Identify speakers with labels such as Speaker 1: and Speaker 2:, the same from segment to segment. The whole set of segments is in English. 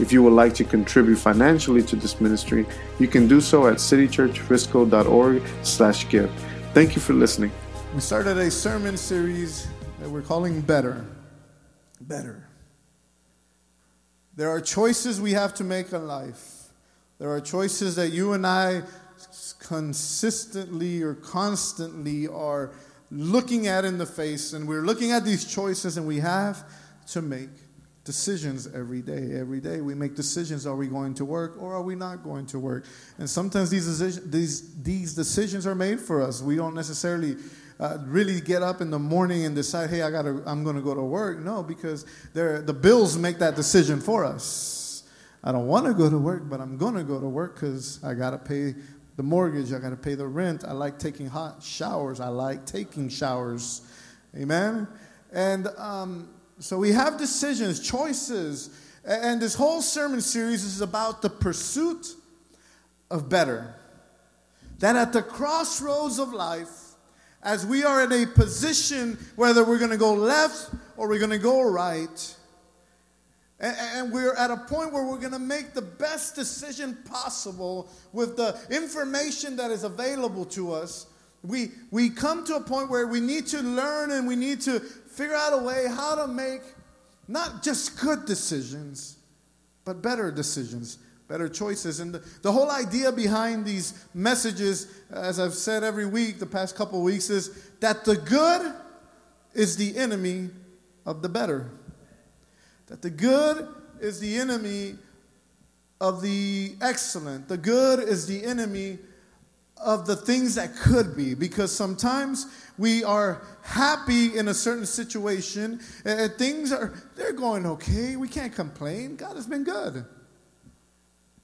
Speaker 1: If you would like to contribute financially to this ministry, you can do so at citychurchfrisco.org slash give. Thank you for listening.
Speaker 2: We started a sermon series that we're calling Better. Better. There are choices we have to make in life. There are choices that you and I consistently or constantly are looking at in the face, and we're looking at these choices and we have to make decisions every day. Every day we make decisions are we going to work or are we not going to work? And sometimes these, decisions, these, these decisions are made for us. We don't necessarily uh, really get up in the morning and decide, hey, I gotta, I'm going to go to work. No, because the bills make that decision for us. I don't want to go to work, but I'm going to go to work because I got to pay the mortgage, I got to pay the rent. I like taking hot showers. I like taking showers. Amen. And um, so we have decisions, choices, and this whole sermon series is about the pursuit of better. That at the crossroads of life, as we are in a position whether we're going to go left or we're going to go right, and, we're at a point where we're going to make the best decision possible with the information that is available to us. We, we come to a point where we need to learn and we need to figure out a way how to make not just good decisions, but better decisions, better choices. And the, the whole idea behind these messages, as I've said every week, the past couple weeks, is that the good is the enemy of the better. That the good is the enemy of the excellent. The good is the enemy of the things that could be because sometimes we are happy in a certain situation and things are they're going okay we can't complain god has been good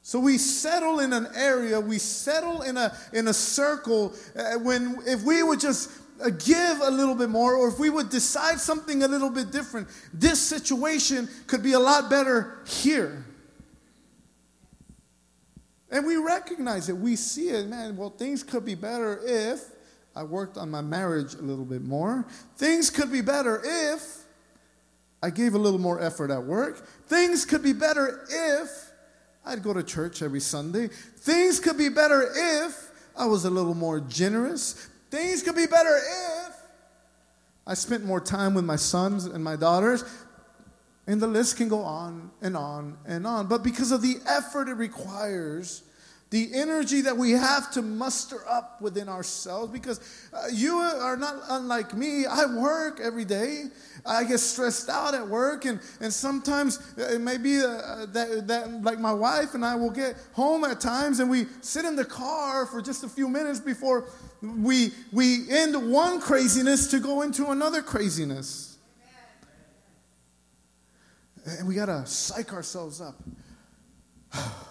Speaker 2: so we settle in an area we settle in a in a circle uh, when if we would just uh, give a little bit more or if we would decide something a little bit different this situation could be a lot better here and we recognize it. We see it. Man, well, things could be better if I worked on my marriage a little bit more. Things could be better if I gave a little more effort at work. Things could be better if I'd go to church every Sunday. Things could be better if I was a little more generous. Things could be better if I spent more time with my sons and my daughters. And the list can go on and on and on. But because of the effort it requires, the energy that we have to muster up within ourselves, because uh, you are not unlike me. I work every day. I get stressed out at work, and, and sometimes it may be uh, that, that, like my wife and I will get home at times, and we sit in the car for just a few minutes before we, we end one craziness to go into another craziness. And we got to psych ourselves up.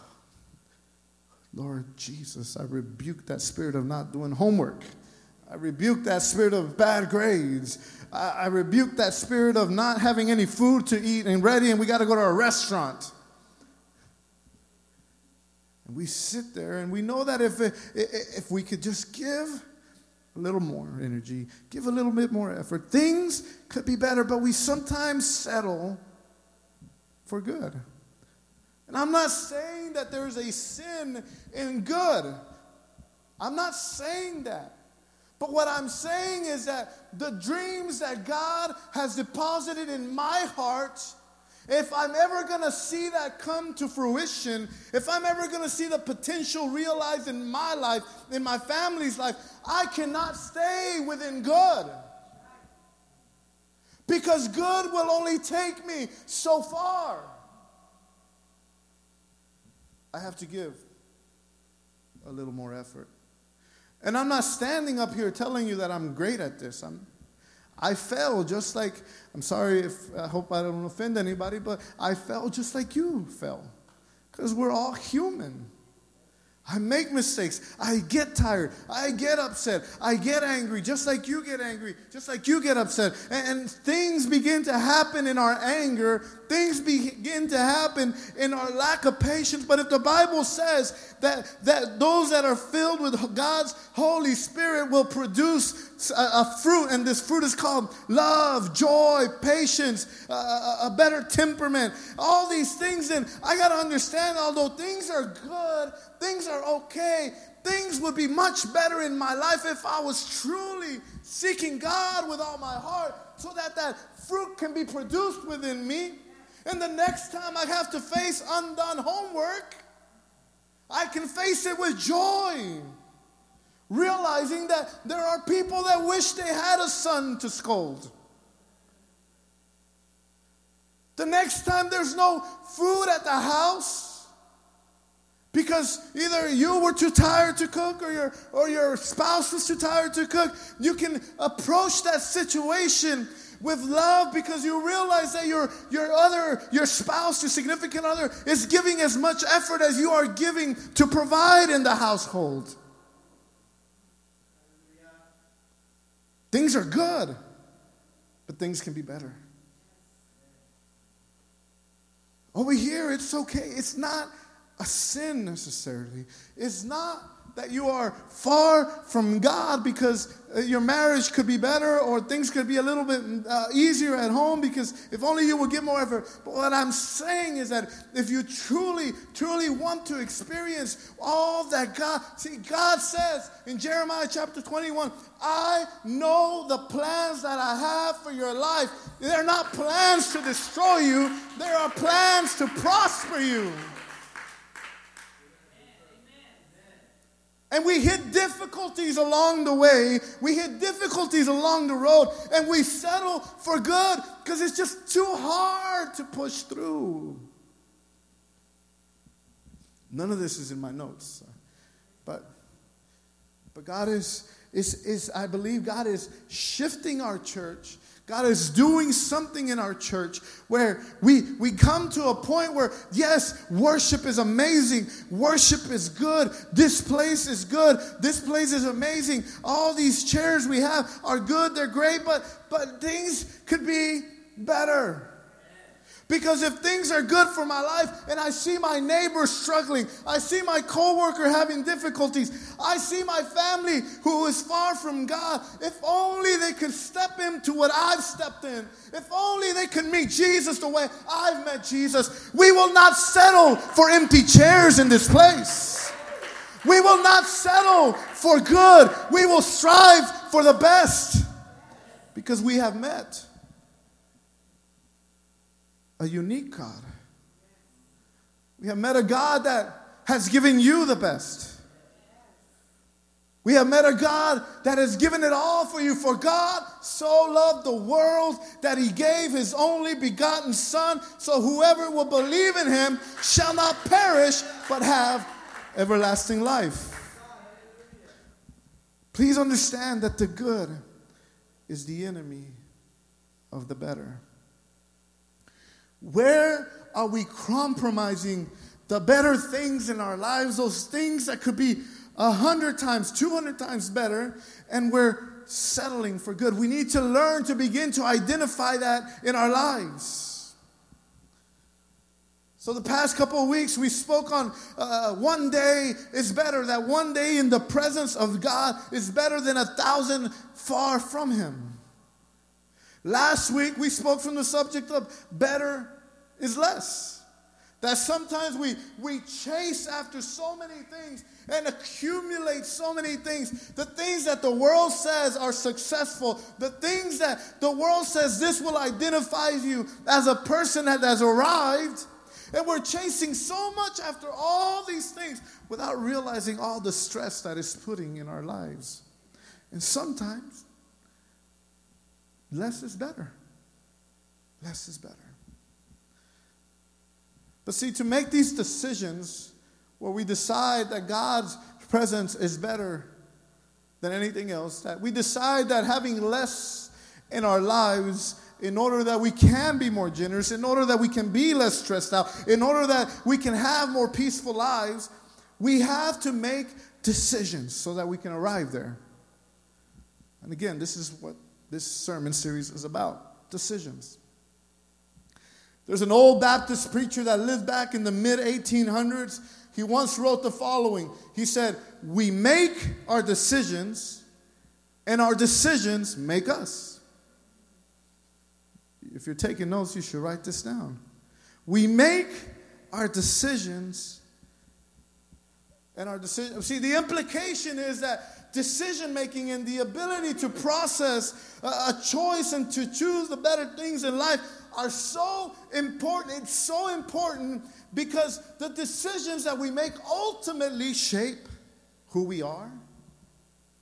Speaker 2: Lord Jesus, I rebuke that spirit of not doing homework. I rebuke that spirit of bad grades. I, I rebuke that spirit of not having any food to eat and ready, and we got to go to a restaurant. And we sit there and we know that if, if we could just give a little more energy, give a little bit more effort, things could be better, but we sometimes settle for good. And I'm not saying that there's a sin in good. I'm not saying that. But what I'm saying is that the dreams that God has deposited in my heart, if I'm ever going to see that come to fruition, if I'm ever going to see the potential realized in my life, in my family's life, I cannot stay within good. Because good will only take me so far. I have to give a little more effort. And I'm not standing up here telling you that I'm great at this. I'm, I fell just like, I'm sorry if I hope I don't offend anybody, but I fell just like you fell. Because we're all human. I make mistakes. I get tired. I get upset. I get angry, just like you get angry, just like you get upset. And, and, things begin to happen in our anger. Things begin to happen in our lack of patience. But if the Bible says that, that those that are filled with God's Holy Spirit will produce a, a fruit, and this fruit is called love, joy, patience, a, a better temperament, all these things, then I got to understand, although things are good, things are okay. Things would be much better in my life if I was truly seeking God with all my heart so that that fruit can be produced within me. And the next time I have to face undone homework, I can face it with joy. Realizing that there are people that wish they had a son to scold. The next time there's no food at the house, because either you were too tired to cook or your, or your spouse was too tired to cook. You can approach that situation with love because you realize that your, your other, your spouse, your significant other, is giving as much effort as you are giving to provide in the household. Things are good, but things can be better. Over here, it's okay. It's not a sin necessarily. It's not that you are far from God because uh, your marriage could be better or things could be a little bit uh, easier at home because if only you would give more effort. But what I'm saying is that if you truly, truly want to experience all that God, see, God says in Jeremiah chapter 21, I know the plans that I have for your life. They're not plans to destroy you, they are plans to prosper you. And we hit difficulties along the way. We hit difficulties along the road. And we settle for good because it's just too hard to push through. None of this is in my notes. But, but God is, is, is, I believe God is shifting our church God is doing something in our church where we, we come to a point where, yes, worship is amazing. Worship is good. This place is good. This place is amazing. All these chairs we have are good. They're great, but, but things could be better. Because if things are good for my life and I see my neighbor struggling, I see my coworker having difficulties, I see my family who is far from God, if only they could step into what I've stepped in, if only they could meet Jesus the way I've met Jesus, we will not settle for empty chairs in this place. We will not settle for good. We will strive for the best because we have met a unique God. We have met a God that has given you the best. We have met a God that has given it all for you. For God so loved the world that he gave his only begotten Son, so whoever will believe in him shall not perish, but have everlasting life. Please understand that the good is the enemy of the better. Where are we compromising the better things in our lives, those things that could be a hundred times, 200 times better, and we're settling for good? We need to learn to begin to identify that in our lives. So, the past couple of weeks, we spoke on uh, one day is better, that one day in the presence of God is better than a thousand far from Him. Last week, we spoke from the subject of better is less. That sometimes we, we chase after so many things and accumulate so many things. The things that the world says are successful, the things that the world says this will identify you as a person that has arrived. And we're chasing so much after all these things without realizing all the stress that is putting in our lives. And sometimes less is better. Less is better. But see, to make these decisions where we decide that God's presence is better than anything else, that we decide that having less in our lives in order that we can be more generous, in order that we can be less stressed out, in order that we can have more peaceful lives, we have to make decisions so that we can arrive there. And again, this is what this sermon series is about decisions. There's an old Baptist preacher that lived back in the mid 1800s. He once wrote the following He said, We make our decisions, and our decisions make us. If you're taking notes, you should write this down. We make our decisions, and our decisions. See, the implication is that decision making and the ability to process a choice and to choose the better things in life are so important. It's so important because the decisions that we make ultimately shape who we are,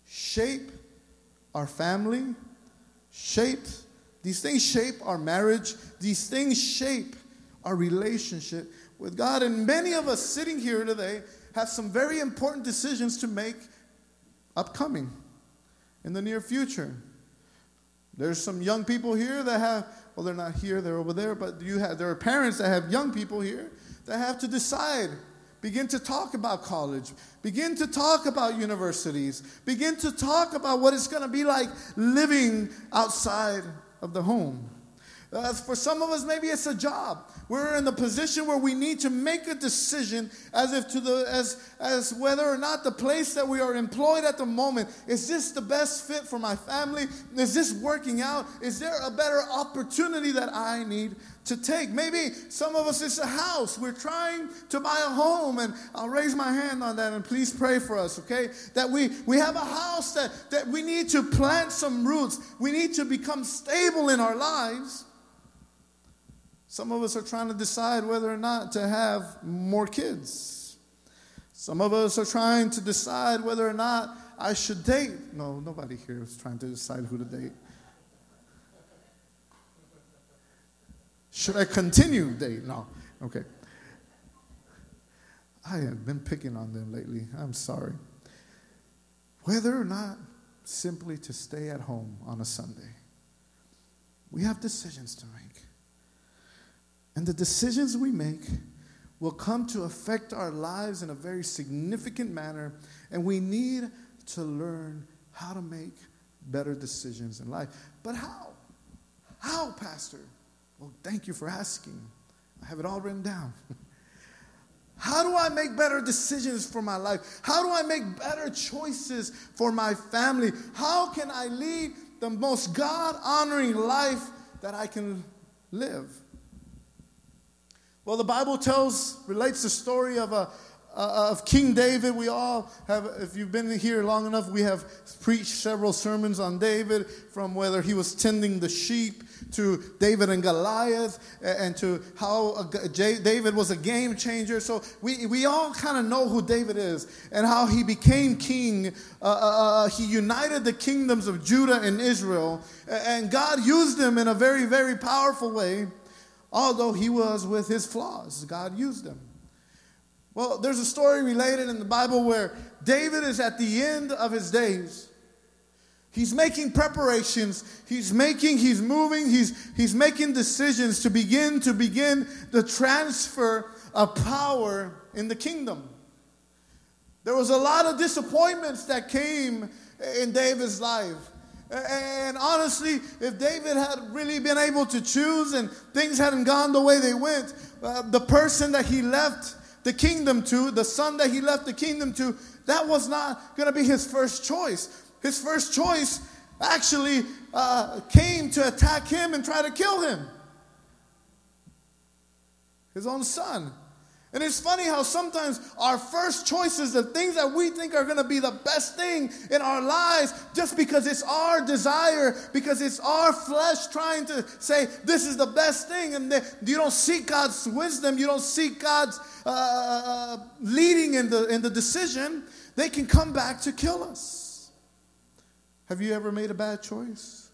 Speaker 2: shape our family, shape these things shape our marriage, these things shape our relationship with God. And many of us sitting here today have some very important decisions to make upcoming in the near future. There's some young people here that have well, they're not here, they're over there, but you have, there are parents that have young people here that have to decide. Begin to talk about college. Begin to talk about universities. Begin to talk about what it's going to be like living outside of the home. Uh, for some of us, maybe it's a job. We're in the position where we need to make a decision as if to the as as whether or not the place that we are employed at the moment is this the best fit for my family? Is this working out? Is there a better opportunity that I need to take? Maybe some of us it's a house. We're trying to buy a home, and I'll raise my hand on that and please pray for us, okay? That we we have a house that that we need to plant some roots. We need to become stable in our lives. Some of us are trying to decide whether or not to have more kids. Some of us are trying to decide whether or not I should date. No, nobody here is trying to decide who to date. Should I continue date? No. Okay. I have been picking on them lately. I'm sorry. Whether or not simply to stay at home on a Sunday, we have decisions to make. And the decisions we make will come to affect our lives in a very significant manner. And we need to learn how to make better decisions in life. But how? How, Pastor? Well, thank you for asking. I have it all written down. How do I make better decisions for my life? How do I make better choices for my family? How can I lead the most God honoring life that I can live? Well, the Bible tells, relates the story of a, uh, of King David. We all have, if you've been here long enough, we have preached several sermons on David, from whether he was tending the sheep to David and Goliath, and to how David was a game changer. So we, we all kind of know who David is and how he became king. Uh, uh, uh, he united the kingdoms of Judah and Israel, and God used him in a very, very powerful way although he was with his flaws. God used him. Well, there's a story related in the Bible where David is at the end of his days. He's making preparations. He's making, he's moving, he's, he's making decisions to begin to begin the transfer of power in the kingdom. There was a lot of disappointments that came in David's life. And honestly, if David had really been able to choose and things hadn't gone the way they went, uh, the person that he left the kingdom to, the son that he left the kingdom to, that was not going to be his first choice. His first choice actually uh, came to attack him and try to kill him. His own son. And it's funny how sometimes our first choices, the things that we think are going to be the best thing in our lives, just because it's our desire, because it's our flesh trying to say, this is the best thing, and you don't seek God's wisdom, you don't seek God's uh, uh, leading in the, in the decision, they can come back to kill us. Have you ever made a bad choice?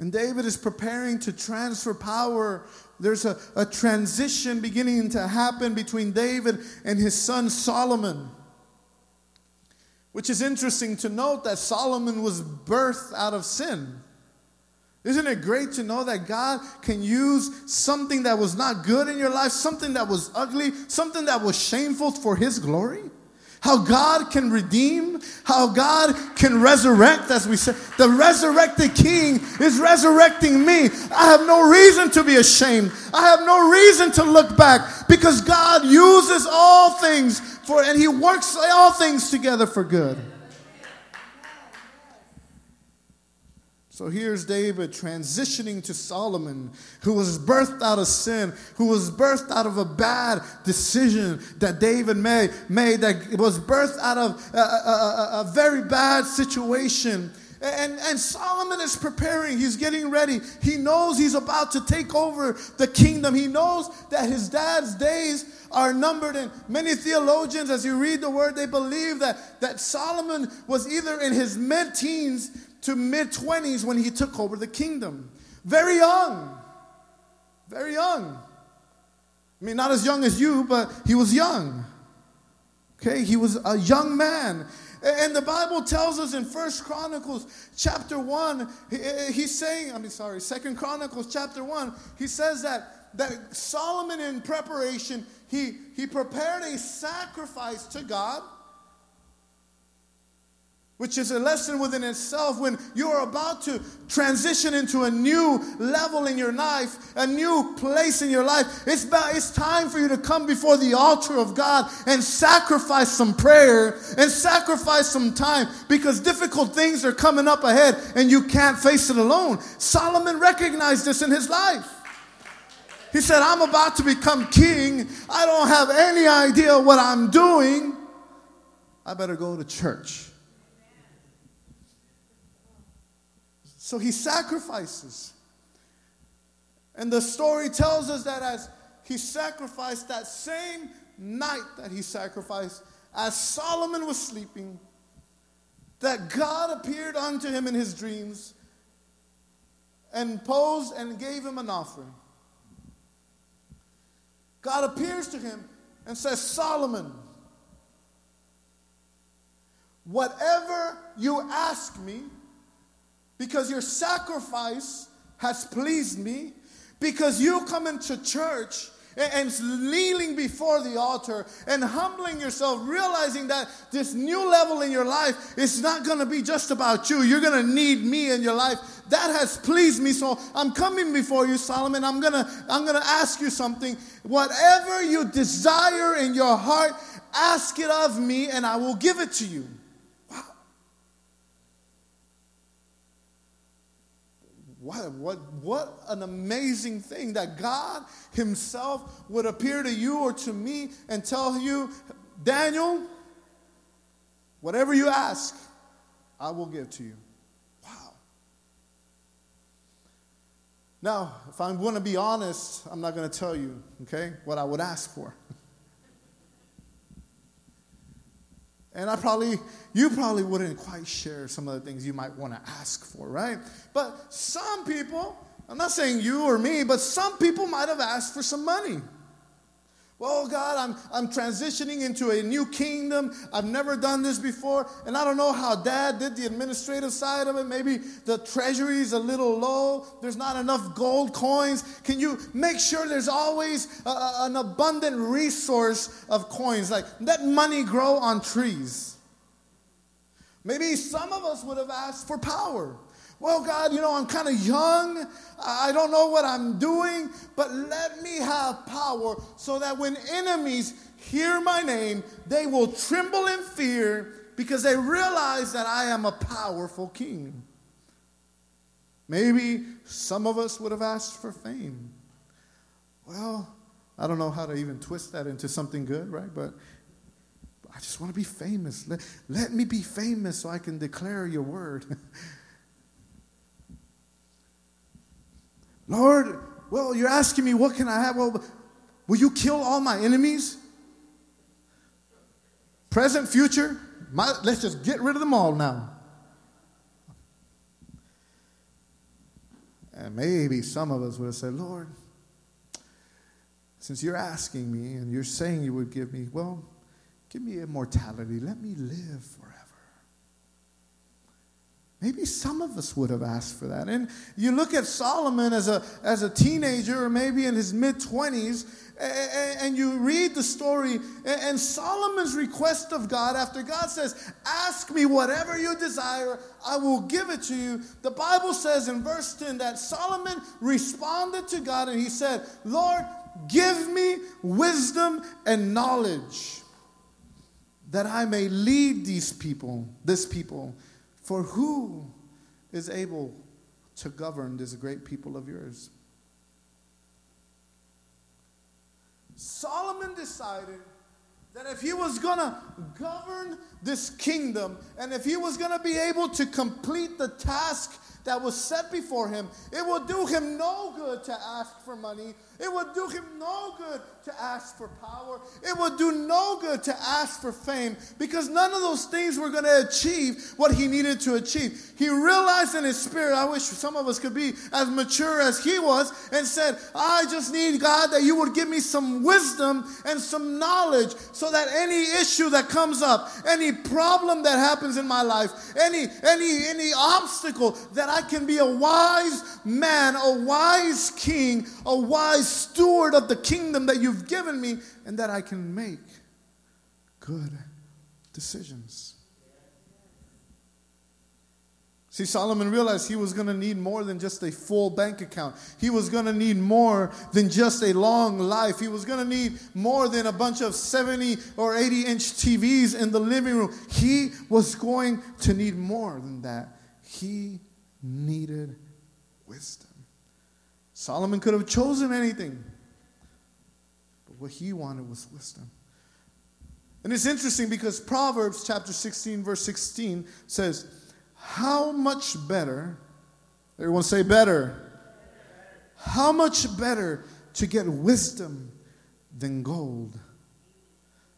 Speaker 2: And David is preparing to transfer power. There's a, a transition beginning to happen between David and his son Solomon. Which is interesting to note that Solomon was birthed out of sin. Isn't it great to know that God can use something that was not good in your life, something that was ugly, something that was shameful for His glory? How God can redeem, how God can resurrect, as we said. The resurrected King is resurrecting me. I have no reason to be ashamed. I have no reason to look back because God uses all things for, and He works all things together for good. So here's David transitioning to Solomon, who was birthed out of sin, who was birthed out of a bad decision that David made, made that was birthed out of a, a, a, very bad situation. And, and Solomon is preparing. He's getting ready. He knows he's about to take over the kingdom. He knows that his dad's days are numbered. And many theologians, as you read the word, they believe that, that Solomon was either in his mid teens to mid 20s when he took over the kingdom. Very young. Very young. I mean, not as young as you, but he was young. Okay, he was a young man. And the Bible tells us in First Chronicles chapter 1, he's saying, I mean, sorry, Second Chronicles chapter 1, he says that, that Solomon in preparation, he, he prepared a sacrifice to God which is a lesson within itself when you're about to transition into a new level in your life, a new place in your life. It's, about, it's time for you to come before the altar of God and sacrifice some prayer and sacrifice some time because difficult things are coming up ahead and you can't face it alone. Solomon recognized this in his life. He said, I'm about to become king. I don't have any idea what I'm doing. I better go to church. So he sacrifices. And the story tells us that as he sacrificed that same night that he sacrificed, as Solomon was sleeping, that God appeared unto him in his dreams and posed and gave him an offering. God appears to him and says, Solomon, whatever you ask me, because your sacrifice has pleased me, because you come into church and, kneeling before the altar and humbling yourself, realizing that this new level in your life is not going to be just about you. You're going to need me in your life. That has pleased me. So I'm coming before you, Solomon. I'm going to I'm going to ask you something. Whatever you desire in your heart, ask it of me and I will give it to you. What, what, what an amazing thing that God Himself would appear to you or to me and tell you, Daniel, whatever you ask, I will give to you. Wow. Now, if I'm going to be honest, I'm not going to tell you, okay, what I would ask for. And I probably, you probably wouldn't quite share some of the things you might want to ask for, right? But some people, I'm not saying you or me, but some people might have asked for some money. Well, God, I'm, I'm transitioning into a new kingdom. I've never done this before. And I don't know how dad did the administrative side of it. Maybe the treasury is a little low. There's not enough gold coins. Can you make sure there's always a, a, an abundant resource of coins? Like let money grow on trees. Maybe some of us would have asked for power. Well, God, you know, I'm kind of young. I don't know what I'm doing, but let me have power so that when enemies hear my name, they will tremble in fear because they realize that I am a powerful king. Maybe some of us would have asked for fame. Well, I don't know how to even twist that into something good, right? But I just want to be famous. Let, let me be famous so I can declare your word. Lord, well, you're asking me, what can I have? Well, will you kill all my enemies? Present, future, my, let's just get rid of them all now. And maybe some of us would have said, Lord, since you're asking me and you're saying you would give me, well, give me immortality. Let me live forever. Maybe some of us would have asked for that. And you look at Solomon as a, as a teenager or maybe in his mid 20s, and you read the story, and Solomon's request of God, after God says, Ask me whatever you desire, I will give it to you. The Bible says in verse 10 that Solomon responded to God and he said, Lord, give me wisdom and knowledge that I may lead these people, this people. For who is able to govern this great people of yours? Solomon decided that if he was going to govern this kingdom and if he was going to be able to complete the task that was set before him, it would do him no good to ask for money. It would do him no good to ask for power. It would do no good to ask for fame because none of those things were going to achieve what he needed to achieve. He realized in his spirit, I wish some of us could be as mature as he was, and said, I just need God that you would give me some wisdom and some knowledge so that any issue that comes up, any problem that happens in my life, any any any obstacle that I can be a wise man, a wise king, a wise steward of the kingdom that you've given me, and that I can make good decisions. See, Solomon realized he was going to need more than just a full bank account. He was going to need more than just a long life. He was going to need more than a bunch of 70 or 80 inch TVs in the living room. He was going to need more than that. He needed wisdom. Solomon could have chosen anything, but what he wanted was wisdom. And it's interesting because Proverbs chapter 16, verse 16 says, how much better, everyone say better, how much better to get wisdom than gold,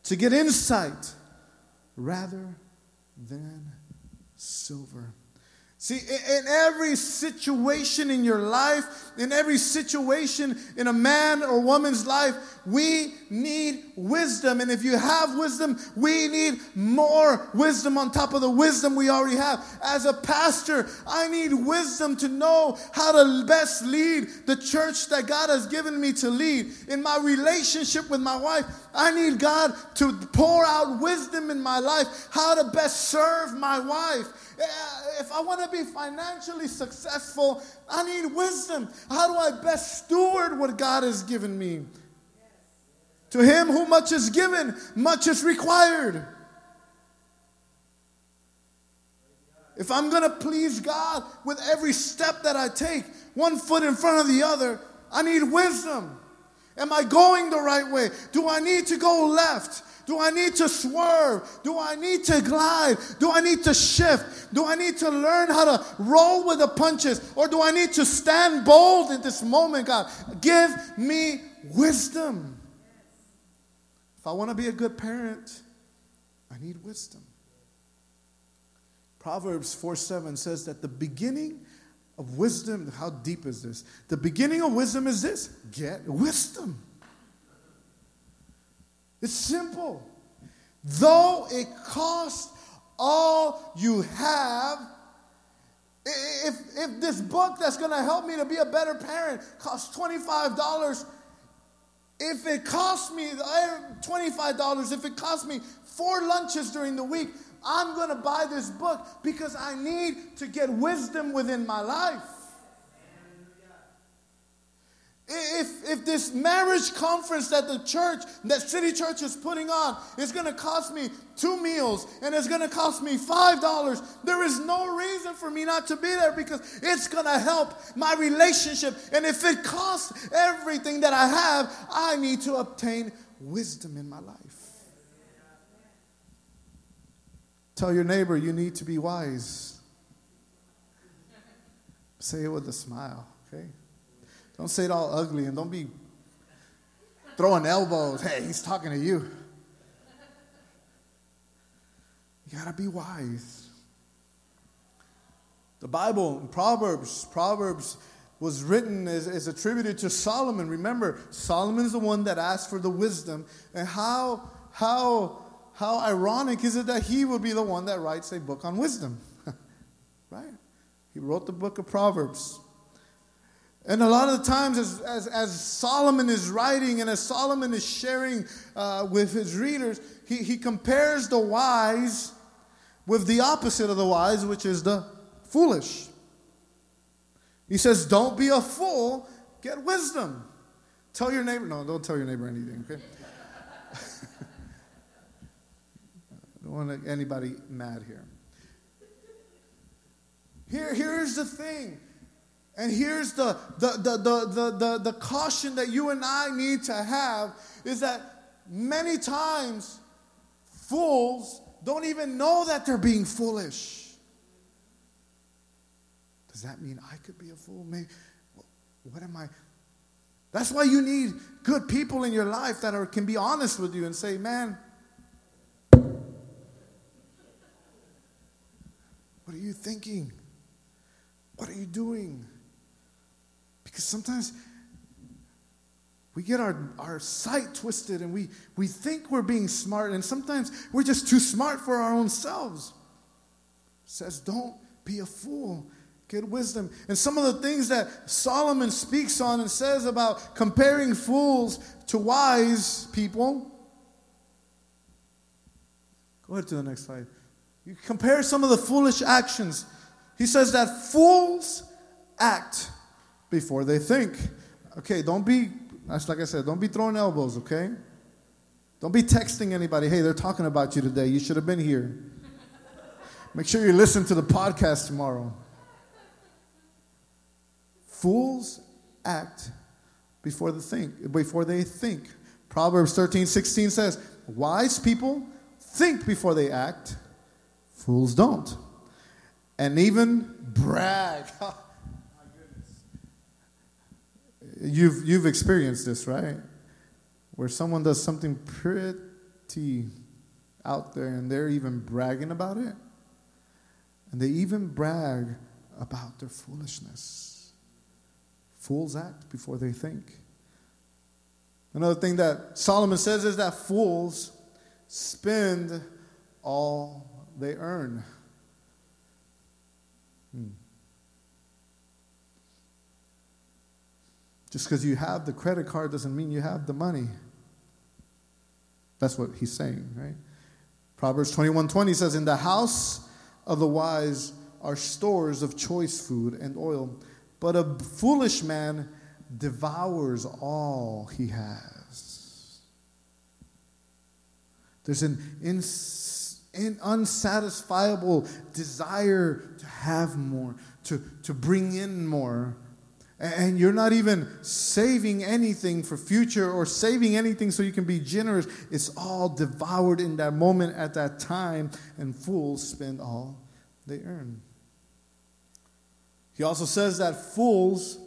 Speaker 2: to get insight rather than silver. See, in every situation in your life, in every situation in a man or woman's life, we need wisdom. And if you have wisdom, we need more wisdom on top of the wisdom we already have. As a pastor, I need wisdom to know how to best lead the church that God has given me to lead. In my relationship with my wife, I need God to pour out wisdom in my life, how to best serve my wife eh, if I want to be financially successful, I need wisdom. How do I best steward what God has given me? To him who much is given, much is required. If I'm going to please God with every step that I take, one foot in front of the other, I need wisdom. Am I going the right way? Do I need to go left? Do I need to swerve? Do I need to glide? Do I need to shift? Do I need to learn how to roll with the punches? Or do I need to stand bold in this moment, God? Give me wisdom. If I want to be a good parent, I need wisdom. Proverbs 4 7 says that the beginning of wisdom, how deep is this? The beginning of wisdom is this get wisdom. It's simple. Though it costs all you have, if, if this book that's going to help me to be a better parent costs $25, if it costs me $25, if it costs me four lunches during the week, I'm going to buy this book because I need to get wisdom within my life. If, if this marriage conference that the church, that City Church is putting on, is going to cost me two meals and it's going to cost me $5, there is no reason for me not to be there because it's going to help my relationship. And if it costs everything that I have, I need to obtain wisdom in my life. Tell your neighbor you need to be wise. Say it with a smile, okay? Don't say it all ugly and don't be throwing elbows. Hey, he's talking to you. You gotta be wise. The Bible, Proverbs, Proverbs was written is, is attributed to Solomon. Remember, Solomon's the one that asked for the wisdom. And how how how ironic is it that he would be the one that writes a book on wisdom? right? He wrote the book of Proverbs. And a lot of the times, as, as, as Solomon is writing and as Solomon is sharing uh, with his readers, he, he compares the wise with the opposite of the wise, which is the foolish. He says, Don't be a fool, get wisdom. Tell your neighbor, no, don't tell your neighbor anything, okay? don't want anybody mad here. Here, here's the thing. And here's the, the, the, the, the, the, caution that you and I need to have is that many times fools don't even know that they're being foolish. Does that mean I could be a fool? Maybe, what am I? That's why you need good people in your life that are, can be honest with you and say, man, what are you thinking? What are you doing? Because sometimes we get our, our sight twisted and we, we think we're being smart, and sometimes we're just too smart for our own selves. It says, don't be a fool. Get wisdom. And some of the things that Solomon speaks on and says about comparing fools to wise people. Go ahead to the next slide. You compare some of the foolish actions. He says that fools act before they think. Okay, don't be, like I said, don't be throwing elbows, okay? Don't be texting anybody, hey, they're talking about you today. You should have been here. Make sure you listen to the podcast tomorrow. Fools act before they think, before they think. Proverbs 13, 16 says, Wise people think before they act, fools don't. And even brag. You've, you've experienced this, right? Where someone does something pretty out there and they're even bragging about it. And they even brag about their foolishness. Fools act before they think. Another thing that Solomon says is that fools spend all they earn. Hmm. Just because you have the credit card doesn't mean you have the money. That's what he's saying, right? Proverbs 21:20 says, "In the house of the wise are stores of choice food and oil, but a foolish man devours all he has." There's an ins- unsatisfiable desire to have more, to, to bring in more and you're not even saving anything for future or saving anything so you can be generous. It's all devoured in that moment at that time, and fools spend all they earn. He also says that fools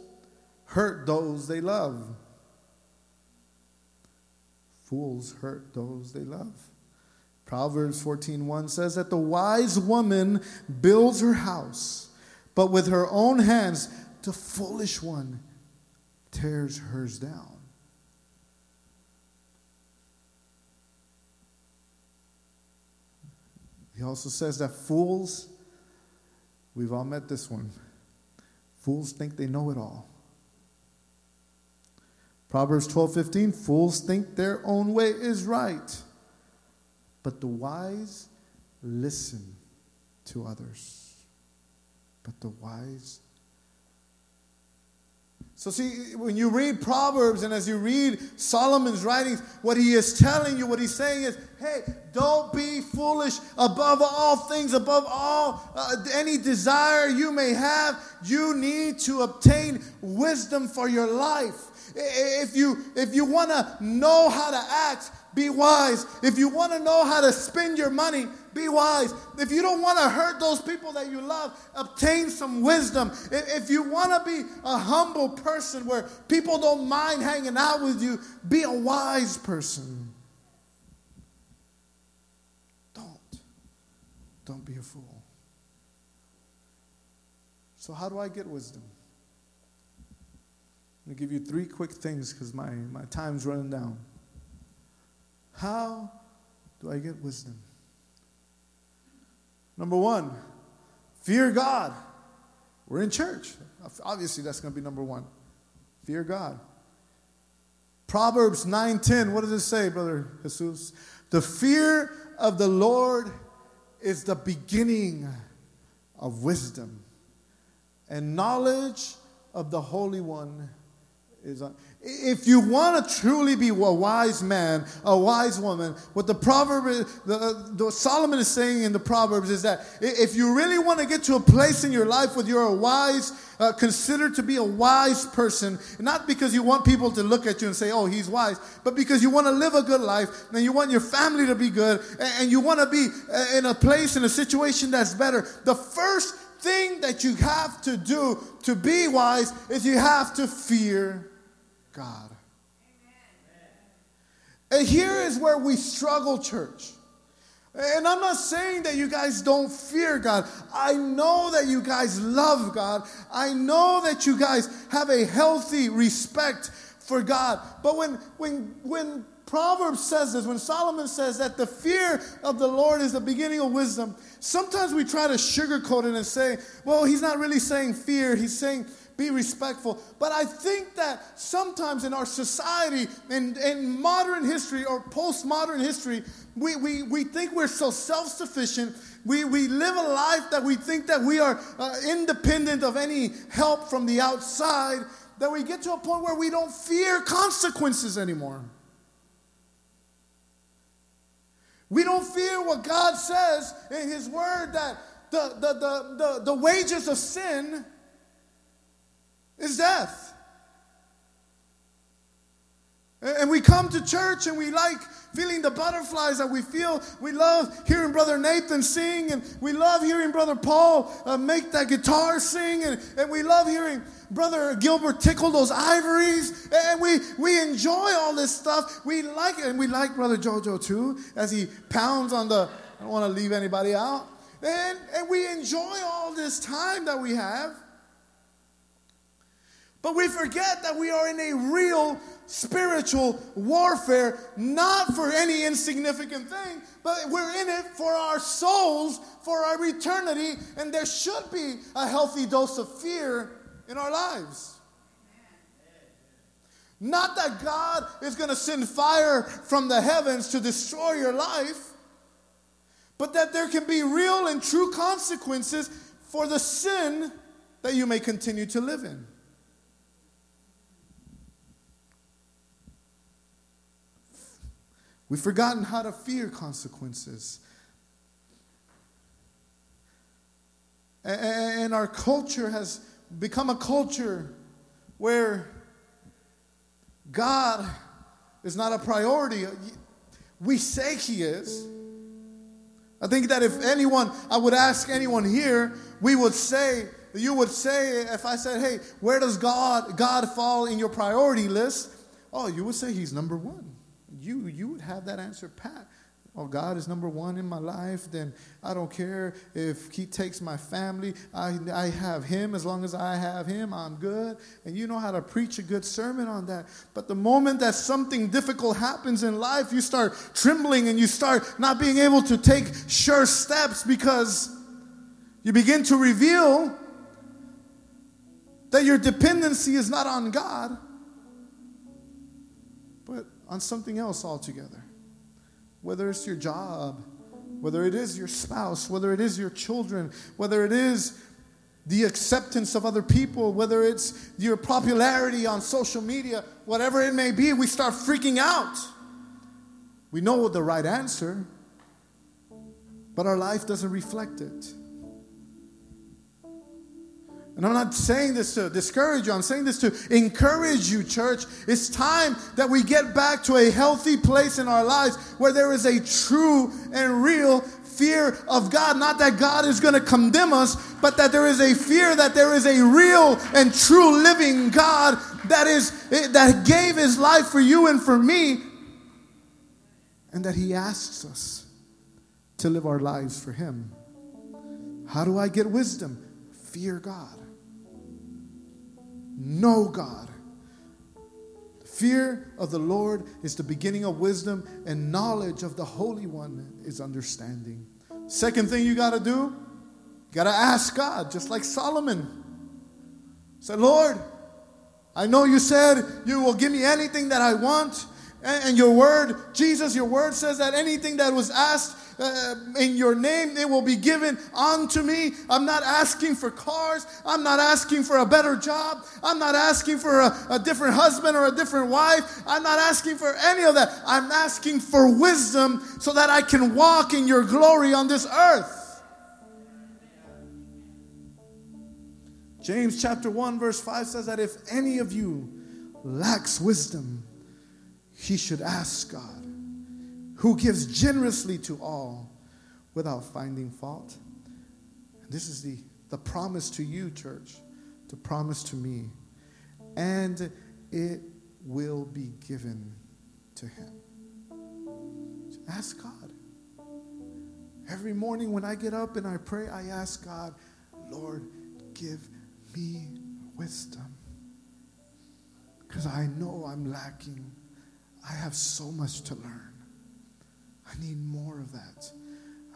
Speaker 2: hurt those they love. Fools hurt those they love. Proverbs 14:1 says that the wise woman builds her house, but with her own hands the foolish one tears hers down. He also says that fools, we've all met this one, fools think they know it all. Proverbs 12 15, fools think their own way is right, but the wise listen to others. But the wise so, see, when you read Proverbs and as you read Solomon's writings, what he is telling you, what he's saying is, hey, don't be foolish above all things, above all uh, any desire you may have. You need to obtain wisdom for your life. If you, if you want to know how to act, be wise. If you want to know how to spend your money, be wise. If you don't want to hurt those people that you love, obtain some wisdom. If you want to be a humble person where people don't mind hanging out with you, be a wise person. Don't. Don't be a fool. So, how do I get wisdom? I'm going to give you three quick things because my, my time's running down. How do I get wisdom? Number one, Fear God. We're in church. Obviously, that's going to be number one. Fear God. Proverbs 9:10. What does it say, brother Jesus? The fear of the Lord is the beginning of wisdom, and knowledge of the Holy One is. Un- if you want to truly be a wise man, a wise woman, what the proverb, the, the Solomon is saying in the Proverbs is that if you really want to get to a place in your life where you're a wise, uh, considered to be a wise person, not because you want people to look at you and say, oh, he's wise, but because you want to live a good life and you want your family to be good and, and you want to be uh, in a place, in a situation that's better. The first thing that you have to do to be wise is you have to fear God. And here is where we struggle, church. And I'm not saying that you guys don't fear God. I know that you guys love God. I know that you guys have a healthy respect for God. But when when when Proverbs says this, when Solomon says that the fear of the Lord is the beginning of wisdom, sometimes we try to sugarcoat it and say, well, he's not really saying fear, he's saying be respectful. But I think that sometimes in our society, in, in modern history or postmodern history, we, we, we think we're so self sufficient. We, we live a life that we think that we are uh, independent of any help from the outside, that we get to a point where we don't fear consequences anymore. We don't fear what God says in His Word that the, the, the, the, the wages of sin is death. And we come to church and we like feeling the butterflies that we feel. We love hearing Brother Nathan sing, and we love hearing Brother Paul uh, make that guitar sing, and, and we love hearing Brother Gilbert tickle those ivories, and we, we enjoy all this stuff. We like it, and we like Brother Jojo too, as he pounds on the, I don't want to leave anybody out. And, and we enjoy all this time that we have. But we forget that we are in a real spiritual warfare, not for any insignificant thing, but we're in it for our souls, for our eternity, and there should be a healthy dose of fear in our lives. Not that God is going to send fire from the heavens to destroy your life, but that there can be real and true consequences for the sin that you may continue to live in. We've forgotten how to fear consequences. And our culture has become a culture where God is not a priority. We say He is. I think that if anyone, I would ask anyone here, we would say, you would say, if I said, hey, where does God, God fall in your priority list? Oh, you would say He's number one you you would have that answer pat. Oh, God is number one in my life, then I don't care if He takes my family. I, I have Him. As long as I have Him, I'm good. And you know how to preach a good sermon on that. But the moment that something difficult happens in life, you start trembling and you start not being able to take sure steps because you begin to reveal that your dependency is not on God, on something else altogether. Whether it's your job, whether it is your spouse, whether it is your children, whether it is the acceptance of other people, whether it's your popularity on social media, whatever it may be, we start freaking out. We know the right answer, but our life doesn't reflect it. And I'm not saying this to discourage you, I'm saying this to encourage you, church. It's time that we get back to a healthy place in our lives where there is a true and real fear of God. Not that God is going to condemn us, but that there is a fear that there is a real and true living God that is eh, that gave his life for you and for me and that he asks us to live our lives for him. How do I get wisdom? Fear God know God. Fear of the Lord is the beginning of wisdom, and knowledge of the Holy One is understanding. Second thing you got to do You got to ask God, just like Solomon. Say, Lord, I know you said you will give me anything that I want. And your word, Jesus, your word says that anything that was asked uh, in your name, it will be given unto me. I'm not asking for cars. I'm not asking for a better job. I'm not asking for a, a different husband or a different wife. I'm not asking for any of that. I'm asking for wisdom so that I can walk in your glory on this earth. James chapter 1, verse 5 says that if any of you lacks wisdom, he should ask God who gives generously to all without finding fault. This is the, the promise to you, church, the promise to me. And it will be given to him. Ask God. Every morning when I get up and I pray, I ask God, Lord, give me wisdom. Because I know I'm lacking. I have so much to learn. I need more of that.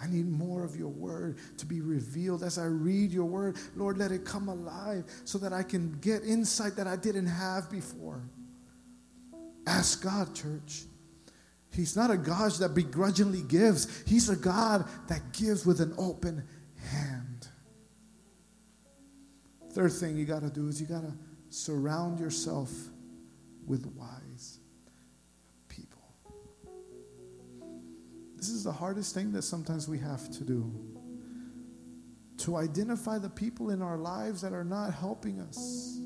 Speaker 2: I need more of your word to be revealed as I read your word. Lord, let it come alive so that I can get insight that I didn't have before. Ask God, church. He's not a God that begrudgingly gives, He's a God that gives with an open hand. Third thing you got to do is you got to surround yourself with wise. This is the hardest thing that sometimes we have to do. To identify the people in our lives that are not helping us.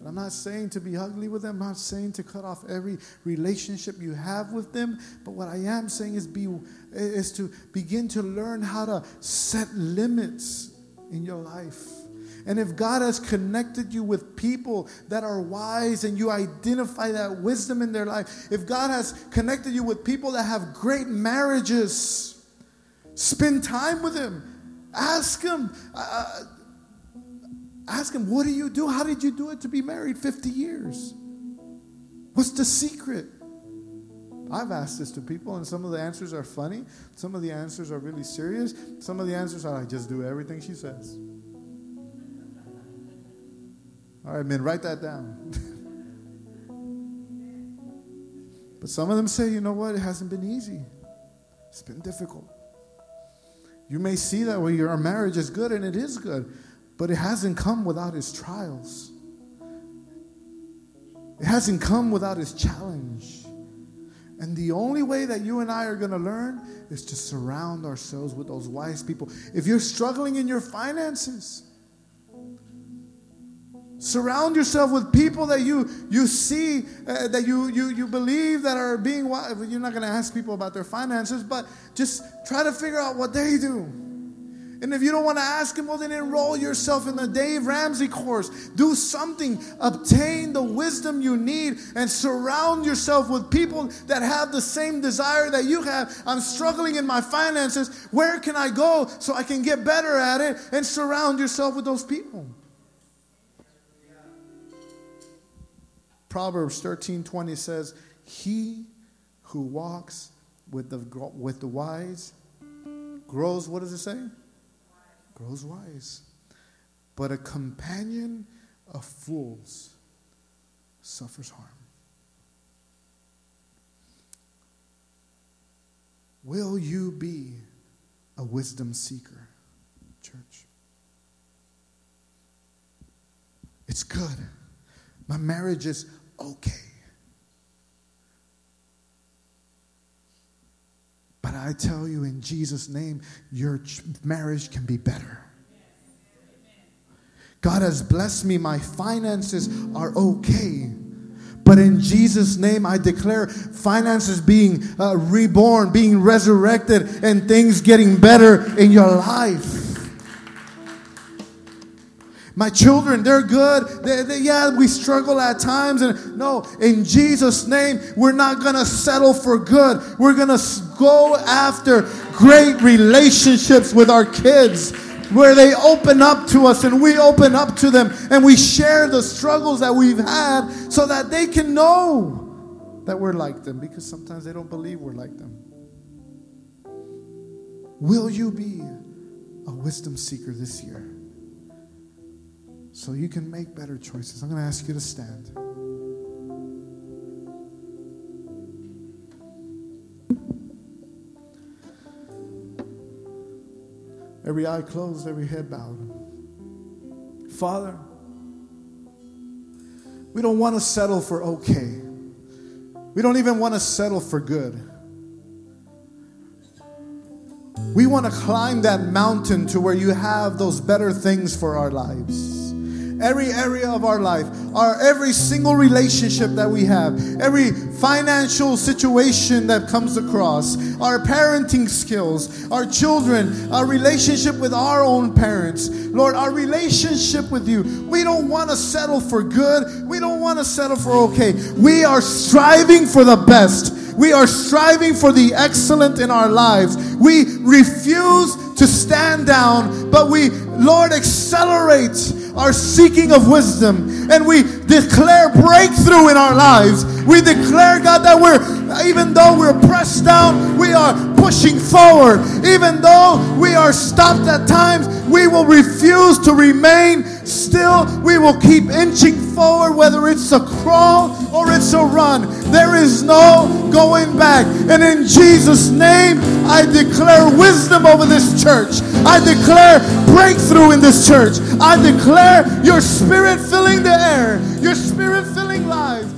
Speaker 2: And I'm not saying to be ugly with them, I'm not saying to cut off every relationship you have with them, but what I am saying is be is to begin to learn how to set limits in your life. And if God has connected you with people that are wise and you identify that wisdom in their life, if God has connected you with people that have great marriages, spend time with Him. Ask Him. Uh, ask Him, what do you do? How did you do it to be married 50 years? What's the secret? I've asked this to people, and some of the answers are funny. Some of the answers are really serious. Some of the answers are, I just do everything she says. All right, men, write that down. but some of them say, you know what? It hasn't been easy, it's been difficult. You may see that well, your marriage is good, and it is good, but it hasn't come without its trials. It hasn't come without its challenge. And the only way that you and I are going to learn is to surround ourselves with those wise people. If you're struggling in your finances, Surround yourself with people that you you see uh, that you you you believe that are being. You're not going to ask people about their finances, but just try to figure out what they do. And if you don't want to ask them, well, then enroll yourself in the Dave Ramsey course. Do something. Obtain the wisdom you need and surround yourself with people that have the same desire that you have. I'm struggling in my finances. Where can I go so I can get better at it? And surround yourself with those people. Proverbs 13:20 says, He who walks with the, with the wise grows, what does it say? Grows wise. But a companion of fools suffers harm. Will you be a wisdom seeker, church? It's good. My marriage is okay. But I tell you, in Jesus' name, your marriage can be better. God has blessed me. My finances are okay. But in Jesus' name, I declare finances being uh, reborn, being resurrected, and things getting better in your life. My children, they're good. They, they, yeah, we struggle at times. And no, in Jesus' name, we're not going to settle for good. We're going to go after great relationships with our kids where they open up to us and we open up to them and we share the struggles that we've had so that they can know that we're like them because sometimes they don't believe we're like them. Will you be a wisdom seeker this year so you can make better choices. I'm going to ask you to stand. Every eye closed, every head bowed. Father, we don't want to settle for okay. We don't even want to settle for good. We want to climb that mountain to where you have those better things for our lives every area of our life, our every single relationship that we have, every financial situation that comes across, our parenting skills, our children, our relationship with our own parents, Lord, our relationship with you. We don't want to settle for good. We don't want to settle for okay. We are striving for the best. We are striving for the excellent in our lives. We refuse to stand down, but we, Lord, accelerate our seeking of wisdom and we declare breakthrough in our lives. We declare, God, that we're, even though we're pressed down, we are pushing forward. Even though we are stopped at times, we will refuse to remain still. We will keep inching forward, whether it's a crawl or it's a run. There is no going back. And in Jesus' name, I declare wisdom over this church. I declare breakthrough in this church. I declare your spirit filling the air, your spirit filling lives.